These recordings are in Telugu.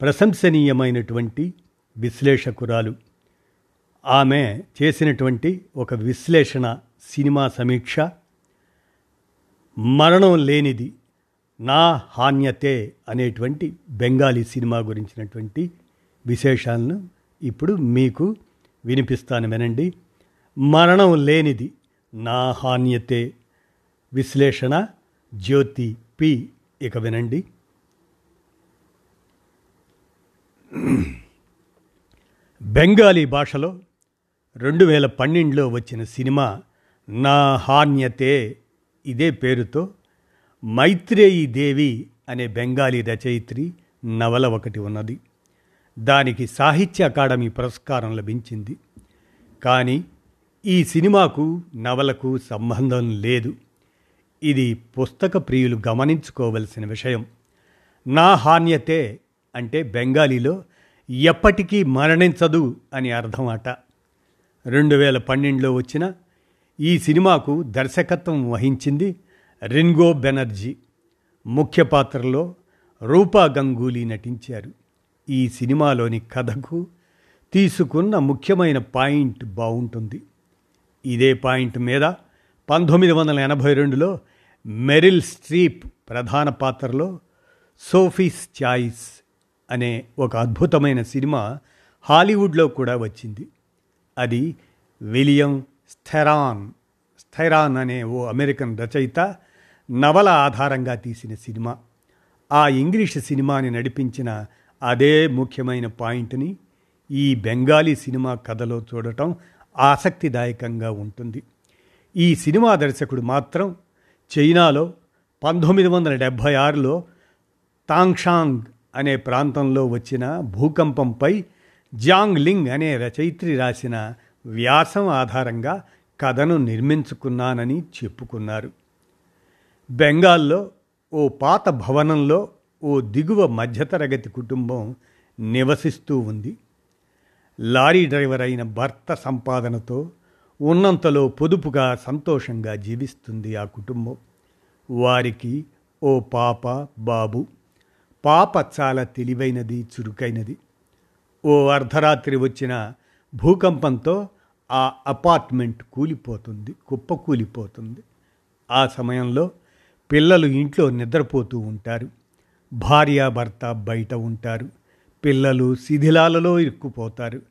ప్రశంసనీయమైనటువంటి విశ్లేషకురాలు. ఆమె చేసినటువంటి ఒక విశ్లేషణ సినిమా సమీక్ష మరణం లేనిది నా హాన్యతే అనేటువంటి బెంగాలీ సినిమా గురించినటువంటి విశేషాలను ఇప్పుడు మీకు వినిపిస్తాను వినండి. మరణం లేనిది నా హాన్యతే. విశ్లేషణ జ్యోతి పి. ఇక వినండి. బెంగాలీ భాషలో రెండు వేల పన్నెండులో వచ్చిన సినిమా నా హాన్యతే ఇదే పేరుతో మైత్రేయి దేవి అనే బెంగాలీ రచయిత్రి నవల ఒకటి ఉన్నది. దానికి సాహిత్య అకాడమీ పురస్కారం లభించింది. కానీ ఈ సినిమాకు నవలకు సంబంధం లేదు. ఇది పుస్తక ప్రియులు గమనించుకోవలసిన విషయం. నా హాన్యతే అంటే బెంగాలీలో ఎప్పటికీ మరణించదు అని అర్థం అట రెండు వేల పన్నెండులో వచ్చిన ఈ సినిమాకు దర్శకత్వం వహించింది రిన్గో బెనర్జీ. ముఖ్య పాత్రలో రూపా గంగూలీ నటించారు. ఈ సినిమాలోని కథకు తీసుకున్న ముఖ్యమైన పాయింట్ బాగుంటుంది. ఇదే పాయింట్ మీద పంతొమ్మిది వందల ఎనభై రెండులో మెరిల్ స్ట్రీప్ ప్రధాన పాత్రలో సోఫీస్ చాయిస్ అనే ఒక అద్భుతమైన సినిమా హాలీవుడ్లో కూడా వచ్చింది. అది విలియం స్థెరాన్ స్థైరాన్ అనే ఓ అమెరికన్ రచయిత నవల ఆధారంగా తీసిన సినిమా. ఆ ఇంగ్లీష్ సినిమాని నడిపించిన అదే ముఖ్యమైన పాయింట్ని ఈ బెంగాలీ సినిమా కథలో చూడటం ఆసక్తిదాయకంగా ఉంటుంది. ఈ సినిమా దర్శకుడు మాత్రం చైనాలో పంతొమ్మిది వందల డెబ్భై ఆరులో తాంగ్షాంగ్ అనే ప్రాంతంలో వచ్చిన భూకంపంపై జాంగ్ లింగ్ అనే రచయిత్రి రాసిన వ్యాసం ఆధారంగా కథను నిర్మించుకున్నానని చెప్పుకున్నారు. బెంగాల్లో ఓ పాత భవనంలో ఓ దిగువ మధ్యతరగతి కుటుంబం నివసిస్తూ ఉంది. లారీ డ్రైవర్ అయిన భర్త సంపాదనతో ఉన్నంతలో పొదుపుగా సంతోషంగా జీవిస్తుంది ఆ కుటుంబం. వారికి ఓ పాప బాబు. పాప చాలా తెలివైనది చురుకైనది. ఓ అర్ధరాత్రి వచ్చిన భూకంపంతో ఆ అపార్ట్మెంట్ కూలిపోతుంది కుప్పకూలిపోతుంది ఆ సమయంలో పిల్లలు ఇంట్లో నిద్రపోతూ ఉంటారు. భార్యాభర్త బయట ఉంటారు. పిల్లలు శిథిలాలలో ఇరుక్కుపోతారు.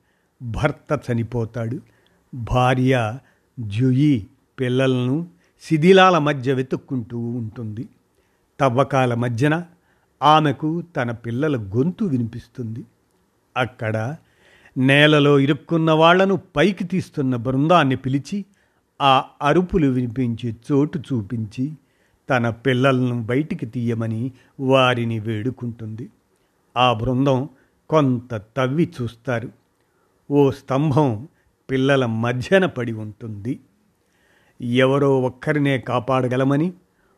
భర్త చనిపోతాడు. భార్య జుయి పిల్లలను శిథిలాల మధ్య వెతుక్కుంటూ ఉంటుంది. తవ్వకాల మధ్యన ఆమెకు తన పిల్లల గొంతు వినిపిస్తుంది. అక్కడ నేలలో ఇరుక్కున్న వాళ్ళను పైకి తీస్తున్న బృందాన్ని పిలిచి ఆ అరుపులు వినిపించే చోటు చూపించి తన పిల్లలను బయటికి తీయమని వారిని వేడుకుంటుంది. ఆ బృందం కొంత తవ్వి చూస్తారు. ఓ స్తంభం పిల్లల మధ్యన పడి ఉంటుంది. ఎవరో ఒక్కరినే కాపాడగలమని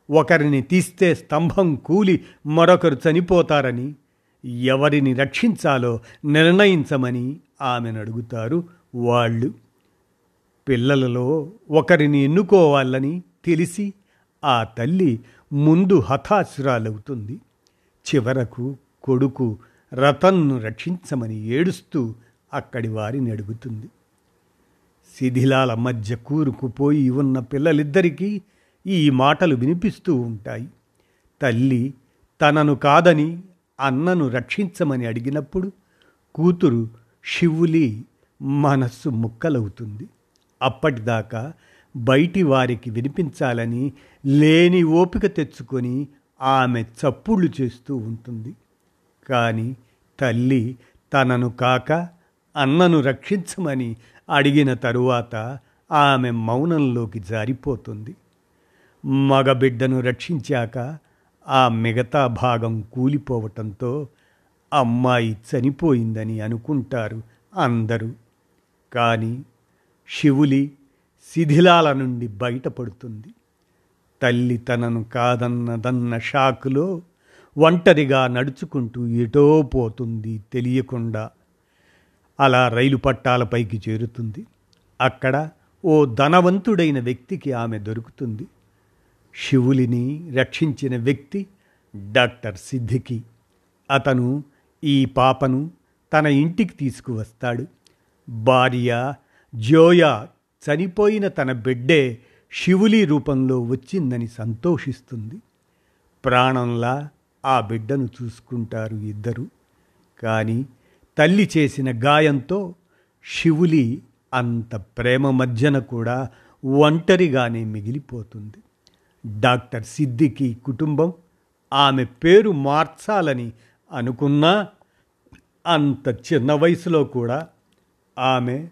ఒకరిని తీస్తే స్తంభం కూలి మరొకరు చనిపోతారని. ఎవరిని రక్షించాలో నిర్ణయించమని ఆమెను అడుగుతారు వాళ్ళు. పిల్లలలో ఒకరిని ఎన్నుకోవాలని తెలిసి ఆ తల్లి ముందు హతాశురాలవుతుంది. చివరకు కొడుకు రతన్ను రక్షించమని ఏడుస్తూ అక్కడి వారిని అడుగుతుంది. శిథిలాల మధ్య కూరుకుపోయి ఉన్న పిల్లలిద్దరికీ ఈ మాటలు వినిపిస్తూ ఉంటాయి. తల్లి తనను కాదని అన్నను రక్షించమని అడిగినప్పుడు కూతురు శివులి మనస్సు ముక్కలవుతుంది. అప్పటిదాకా బయటి వారికి వినిపించాలని లేని ఓపిక తెచ్చుకొని ఆమె చప్పుళ్ళు చేస్తూ ఉంటుంది. కానీ తల్లి తనను కాక అన్నను రక్షించమని అడిగిన తరువాత ఆమె మౌనంలోకి జారిపోతుంది. మగబిడ్డను రక్షించాక ఆ మిగతా భాగం కూలిపోవటంతో అమ్మాయి చనిపోయిందని అనుకుంటారు అందరూ. కానీ శివులి శిథిలాల నుండి బయటపడుతుంది. తల్లి తనను కాదన్నదన్న షాకులో ఒంటరిగా నడుచుకుంటూ ఎటో పోతుంది తెలియకుండా. అలా రైలు పట్టాలపైకి చేరుతుంది. అక్కడ ఓ ధనవంతుడైన వ్యక్తికి ఆమె దొరుకుతుంది. శివులిని రక్షించిన వ్యక్తి డాక్టర్ సిద్ధికి. అతను ఈ పాపను తన ఇంటికి తీసుకువస్తాడు. భార్య జోయా చనిపోయిన తన బిడ్డే శివులి రూపంలో వచ్చిందని సంతోషిస్తుంది. ప్రాణంలా ఆ బిడ్డను చూసుకుంటారు ఇద్దరు. కానీ తల్లి చేసిన గాయంతో శివులి అంత ప్రేమ మధ్యన కూడా ఒంటరిగానే మిగిలిపోతుంది. డాక్టర్ సిద్దికి కుటుంబం. ఆమె పేరు మార్చాలని అనుకున్నా అంత చిన్న వయసులో కూడా ఆమె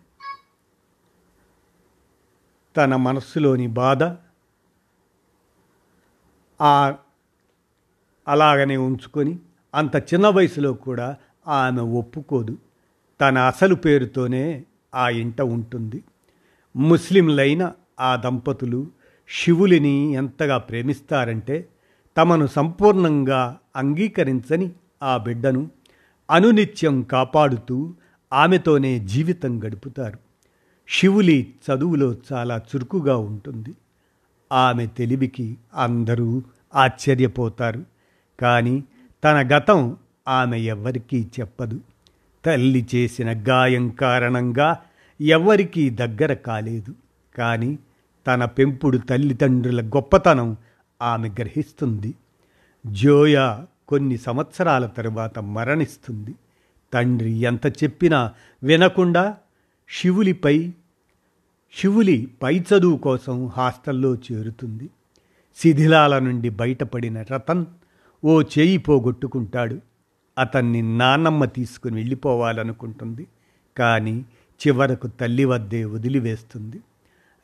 తన మనస్సులోని బాధ ఆ అలాగనే ఉంచుకొని అంత చిన్న వయసులో కూడా ఆమె ఒప్పుకోదు. తన అసలు పేరుతోనే ఆ ఇంట ఉంటుంది. ముస్లింలైన ఆ దంపతులు శివులిని ఎంతగా ప్రేమిస్తారంటే తమను సంపూర్ణంగా అంగీకరించని ఆ బిడ్డను అనునిత్యం కాపాడుతూ ఆమెతోనే జీవితం గడుపుతారు. శివులి చదువులో చాలా చురుకుగా ఉంటుంది. ఆమె తెలివికి అందరూ ఆశ్చర్యపోతారు. కానీ తన గతం ఆమె ఎవ్వరికీ చెప్పదు. తల్లి చేసిన గాయం కారణంగా ఎవ్వరికీ దగ్గర కాలేదు. కానీ తన పెంపుడు తల్లిదండ్రుల గొప్పతనం ఆమె గ్రహిస్తుంది. జోయా కొన్ని సంవత్సరాల తరువాత మరణిస్తుంది. తండ్రి ఎంత చెప్పినా వినకుండా శివులిపై శివులి పై చదువు కోసం హాస్టల్లో చేరుతుంది. శిథిలాల నుండి బయటపడిన రతన్ ఓ చేయి పోగొట్టుకుంటాడు. అతన్ని నాన్నమ్మ తీసుకుని వెళ్ళిపోవాలనుకుంటుంది. కానీ చివరకు తల్లి వద్దే వదిలివేస్తుంది.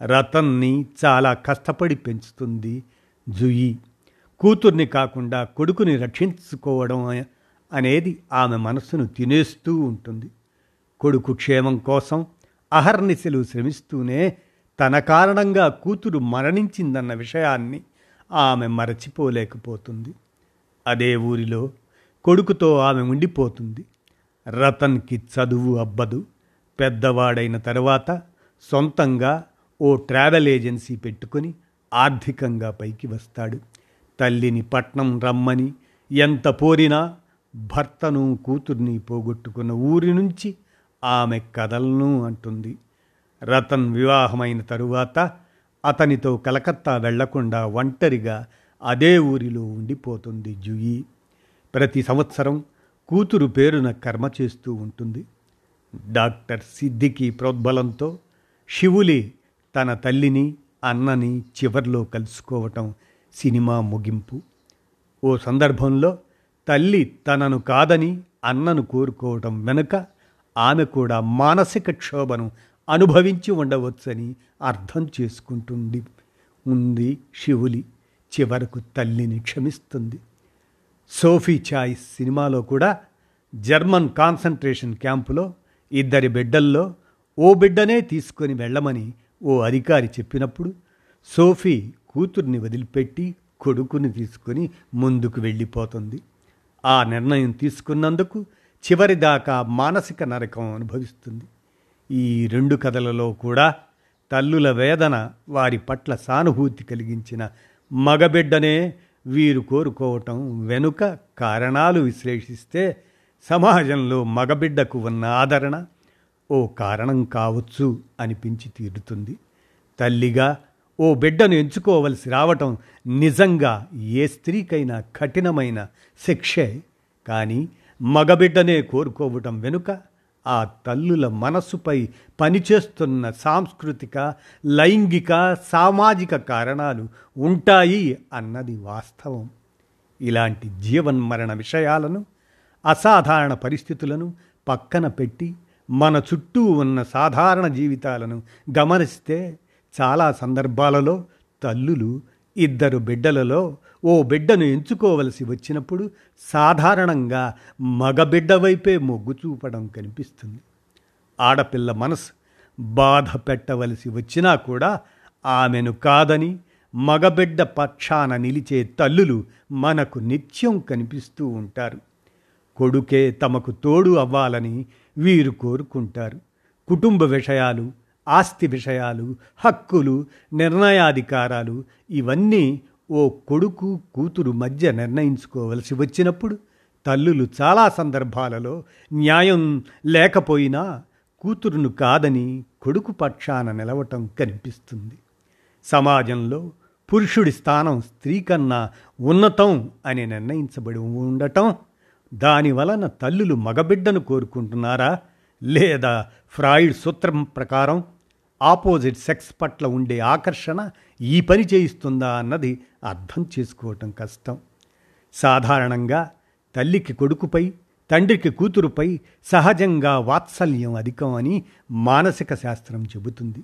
రతన్ని చాలా కష్టపడి పెంచుతుంది జుయి. కూతుర్ని కాకుండా కొడుకుని రక్షించుకోవడం అనేది ఆమె మనస్సును తినేస్తూ ఉంటుంది. కొడుకు క్షేమం కోసం అహర్నిశలు శ్రమిస్తూనే తన కారణంగా కూతురు మరణించిందన్న విషయాన్ని ఆమె మరచిపోలేకపోతుంది. అదే ఊరిలో కొడుకుతో ఆమె ఉండిపోతుంది. రతన్కి చదువు అబ్బదు. పెద్దవాడైన తర్వాత సొంతంగా ఓ ట్రావెల్ ఏజెన్సీ పెట్టుకొని ఆర్థికంగా పైకి వస్తాడు. తల్లిని పట్నం రమ్మని ఎంత పోరినా భర్తను కూతుర్ని పోగొట్టుకున్న ఊరి నుంచి ఆమె కదలను అంటుంది. రతన్ వివాహమైన తరువాత అతనితో కలకత్తా వెళ్ళకుండా ఒంటరిగా అదే ఊరిలో ఉండిపోతుంది జుయి. ప్రతి సంవత్సరం కూతురు పేరున కర్మ చేస్తూ ఉంటుంది. డాక్టర్ సిద్దికి ప్రోద్బలంతో శివులి తన తల్లిని అన్నని చివర్లో కలుసుకోవటం సినిమా ముగింపు. ఓ సందర్భంలో తల్లి తనను కాదని అన్నను కోరుకోవటం వెనుక ఆమె కూడా మానసిక క్షోభను అనుభవించి ఉండవచ్చని అర్థం చేసుకుంటుంది. ఉంది శివులి చివరకు తల్లిని క్షమిస్తుంది. సోఫీ చాయిస్ సినిమాలో కూడా జర్మన్ కాన్సన్ట్రేషన్ క్యాంపులో ఇద్దరి బిడ్డల్లో ఓ బిడ్డనే తీసుకొని వెళ్ళమని ఓ అధికారి చెప్పినప్పుడు సోఫీ కూతుర్ని వదిలిపెట్టి కొడుకుని తీసుకొని ముందుకు వెళ్ళిపోతుంది. ఆ నిర్ణయం తీసుకున్నందుకు చివరిదాకా మానసిక నరకం అనుభవిస్తుంది. ఈ రెండు కథలలో కూడా తల్లుల వేదన వారి పట్ల సానుభూతి కలిగించిన మగబిడ్డనే వీరు కోరుకోవటం వెనుక కారణాలు విశ్లేషిస్తే సమాజంలో మగబిడ్డకు ఉన్న ఆదరణ ఓ కారణం కావచ్చు అనిపించి తీరుతుంది. తల్లిగా ఓ బిడ్డను ఎంచుకోవలసి రావటం నిజంగా ఏ స్త్రీకైనా కఠినమైన శిక్షే. కానీ మగబిడ్డనే కోరుకోవటం వెనుక ఆ తల్లుల మనస్సుపై పనిచేస్తున్న సాంస్కృతిక లైంగిక సామాజిక కారణాలు ఉంటాయి అన్నది వాస్తవం. ఇలాంటి జీవన్మరణ విషయాలను అసాధారణ పరిస్థితులను పక్కన పెట్టి మన చుట్టూ ఉన్న సాధారణ జీవితాలను గమనిస్తే చాలా సందర్భాలలో తల్లులు ఇద్దరు బిడ్డలలో ఓ బిడ్డను ఎంచుకోవలసి వచ్చినప్పుడు సాధారణంగా మగబిడ్డ వైపే మొగ్గు చూపడం కనిపిస్తుంది. ఆడపిల్ల మనసు బాధ పెట్టవలసి వచ్చినా కూడా ఆమెను కాదని మగబిడ్డ పక్షాన నిలిచే తల్లులు మనకు నిత్యం కనిపిస్తూ ఉంటారు. కొడుకే తమకు తోడు అవ్వాలని వీరు కోరుకుంటారు. కుటుంబ విషయాలు ఆస్తి విషయాలు హక్కులు నిర్ణయాధికారాలు ఇవన్నీ ఓ కొడుకు కూతురు మధ్య నిర్ణయించుకోవలసి వచ్చినప్పుడు తల్లులు చాలా సందర్భాలలో న్యాయం లేకపోయినా కూతురును కాదని కొడుకు పక్షాన నిలవటం కనిపిస్తుంది. సమాజంలో పురుషుడి స్థానం స్త్రీ కన్నా ఉన్నతం అని నిర్ణయించబడి ఉండటం దాని వలన తల్లులు మగబిడ్డను కోరుకుంటున్నారా? లేదా ఫ్రాయిడ్ సూత్రం ప్రకారం ఆపోజిట్ సెక్స్ పట్ల ఉండే ఆకర్షణ ఈ పని చేయిస్తుందా అన్నది అర్థం చేసుకోవటం కష్టం. సాధారణంగా తల్లికి కొడుకుపై తండ్రికి కూతురుపై సహజంగా వాత్సల్యం అధికం అని మానసిక శాస్త్రం చెబుతుంది.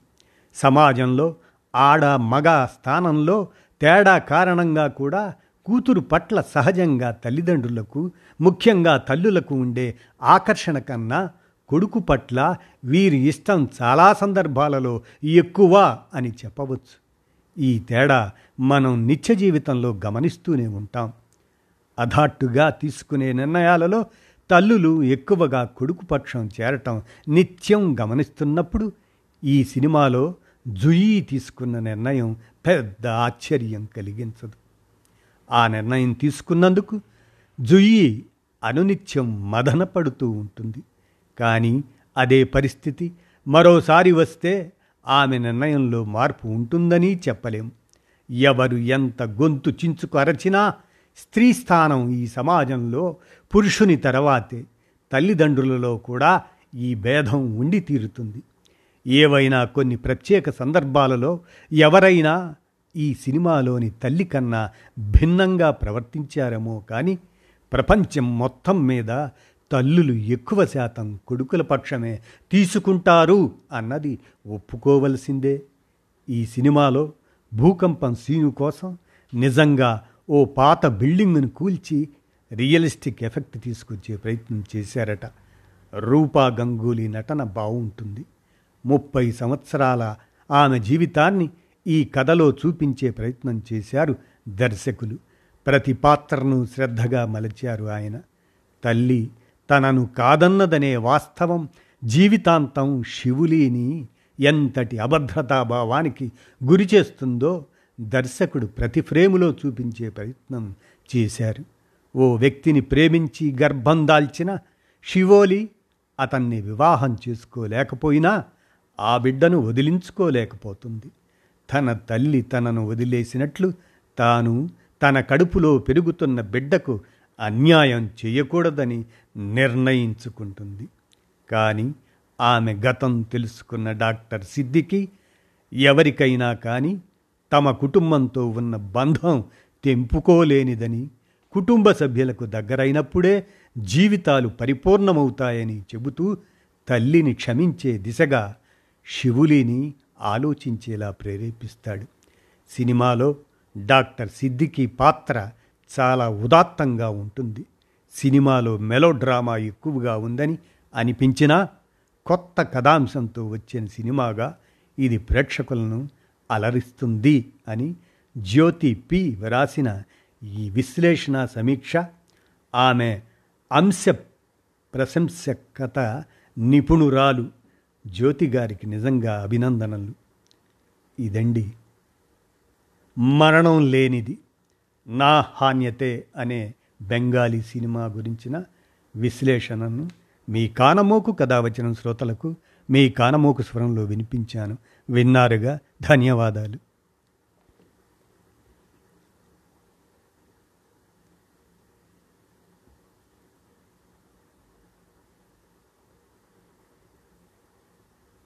సమాజంలో ఆడ మగ స్థానంలో తేడా కారణంగా కూడా కూతురు పట్ల సహజంగా తల్లిదండ్రులకు ముఖ్యంగా తల్లులకు ఉండే ఆకర్షణ కన్నా కొడుకు పట్ల వీరి ఇష్టం చాలా సందర్భాలలో ఎక్కువ అని చెప్పవచ్చు. ఈ తేడా మనం నిత్య జీవితంలో గమనిస్తూనే ఉంటాం. అధాట్టుగా తీసుకునే నిర్ణయాలలో తల్లులు ఎక్కువగా కొడుకు పక్షం చేరటం నిత్యం గమనిస్తున్నప్పుడు ఈ సినిమాలో జుయి తీసుకున్న నిర్ణయం పెద్ద ఆశ్చర్యం కలిగించదు. ఆ నిర్ణయం తీసుకున్నందుకు జుయి అనునిత్యం మదనపడుతూ ఉంటుంది. కానీ అదే పరిస్థితి మరోసారి వస్తే ఆమె నిర్ణయంలో మార్పు ఉంటుందని చెప్పలేం. ఎవరు ఎంత గొంతు చించుకు అరచినా స్త్రీ స్థానం ఈ సమాజంలో పురుషుని తర్వాతే. తల్లిదండ్రులలో కూడా ఈ భేదం ఉండి తీరుతుంది. ఏవైనా కొన్ని ప్రత్యేక సందర్భాలలో ఎవరైనా ఈ సినిమాలోని తల్లి కన్నా భిన్నంగా ప్రవర్తించారేమో కానీ ప్రపంచం మొత్తం మీద తల్లులు ఎక్కువ శాతం కొడుకుల పక్షమే తీసుకుంటారు అన్నది ఒప్పుకోవలసిందే. ఈ సినిమాలో భూకంపం సీను కోసం నిజంగా ఓ పాత బిల్డింగ్ను కూల్చి రియలిస్టిక్ ఎఫెక్ట్ తీసుకొచ్చే ప్రయత్నం చేశారట. రూపా గంగూలీ నటన బాగుంటుంది ముప్పై సంవత్సరాల ఆమె జీవితాన్ని ఈ కథలో చూపించే ప్రయత్నం చేశారు దర్శకులు. ప్రతి పాత్రను శ్రద్ధగా మలచారు ఆయన. తల్లి తనను కాదన్నదనే వాస్తవం జీవితాంతం శివులీని ఎంతటి అభద్రతాభావానికి గురి చేస్తుందో దర్శకుడు ప్రతి ఫ్రేములో చూపించే ప్రయత్నం చేశారు. ఓ వ్యక్తిని ప్రేమించి గర్భం దాల్చిన శివోలి అతన్ని వివాహం చేసుకోలేకపోయినా ఆ బిడ్డను వదిలించుకోలేకపోతుంది. తన తల్లి తనను వదిలేసినట్లు తాను తన కడుపులో పెరుగుతున్న బిడ్డకు అన్యాయం చేయకూడదని నిర్ణయించుకుంటుంది. కానీ ఆమె గతం తెలుసుకున్న డాక్టర్ సిద్దికి ఎవరికైనా కానీ తమ కుటుంబంతో ఉన్న బంధం తెంపుకోలేనిదని కుటుంబ సభ్యులకు దగ్గరైనప్పుడే జీవితాలు పరిపూర్ణమవుతాయని చెబుతూ తల్లిని క్షమించే దిశగా శివులిని ఆలోచించేలా ప్రేరేపిస్తాడు. సినిమాలో డాక్టర్ సిద్దికి పాత్ర చాలా ఉదాత్తంగా ఉంటుంది. సినిమాలో మెలో డ్రామా ఎక్కువగా ఉందని అనిపించినా కొత్త కథాంశంతో వచ్చిన సినిమాగా ఇది ప్రేక్షకులను అలరిస్తుంది అని జ్యోతి పి వ్రాసిన ఈ విశ్లేషణ సమీక్ష ఆమె అంశ ప్రశంసకత నిపుణురాలు జ్యోతి గారికి నిజంగా అభినందనలు. ఇదండి. మరణం లేనిది నా హాన్యతే అనే బెంగాలీ సినిమా గురించిన విశ్లేషణను మీ కానమోకు కథ వచ్చిన శ్రోతలకు మీ కానమోకు స్వరంలో వినిపించాను. విన్నారుగా ధన్యవాదాలు.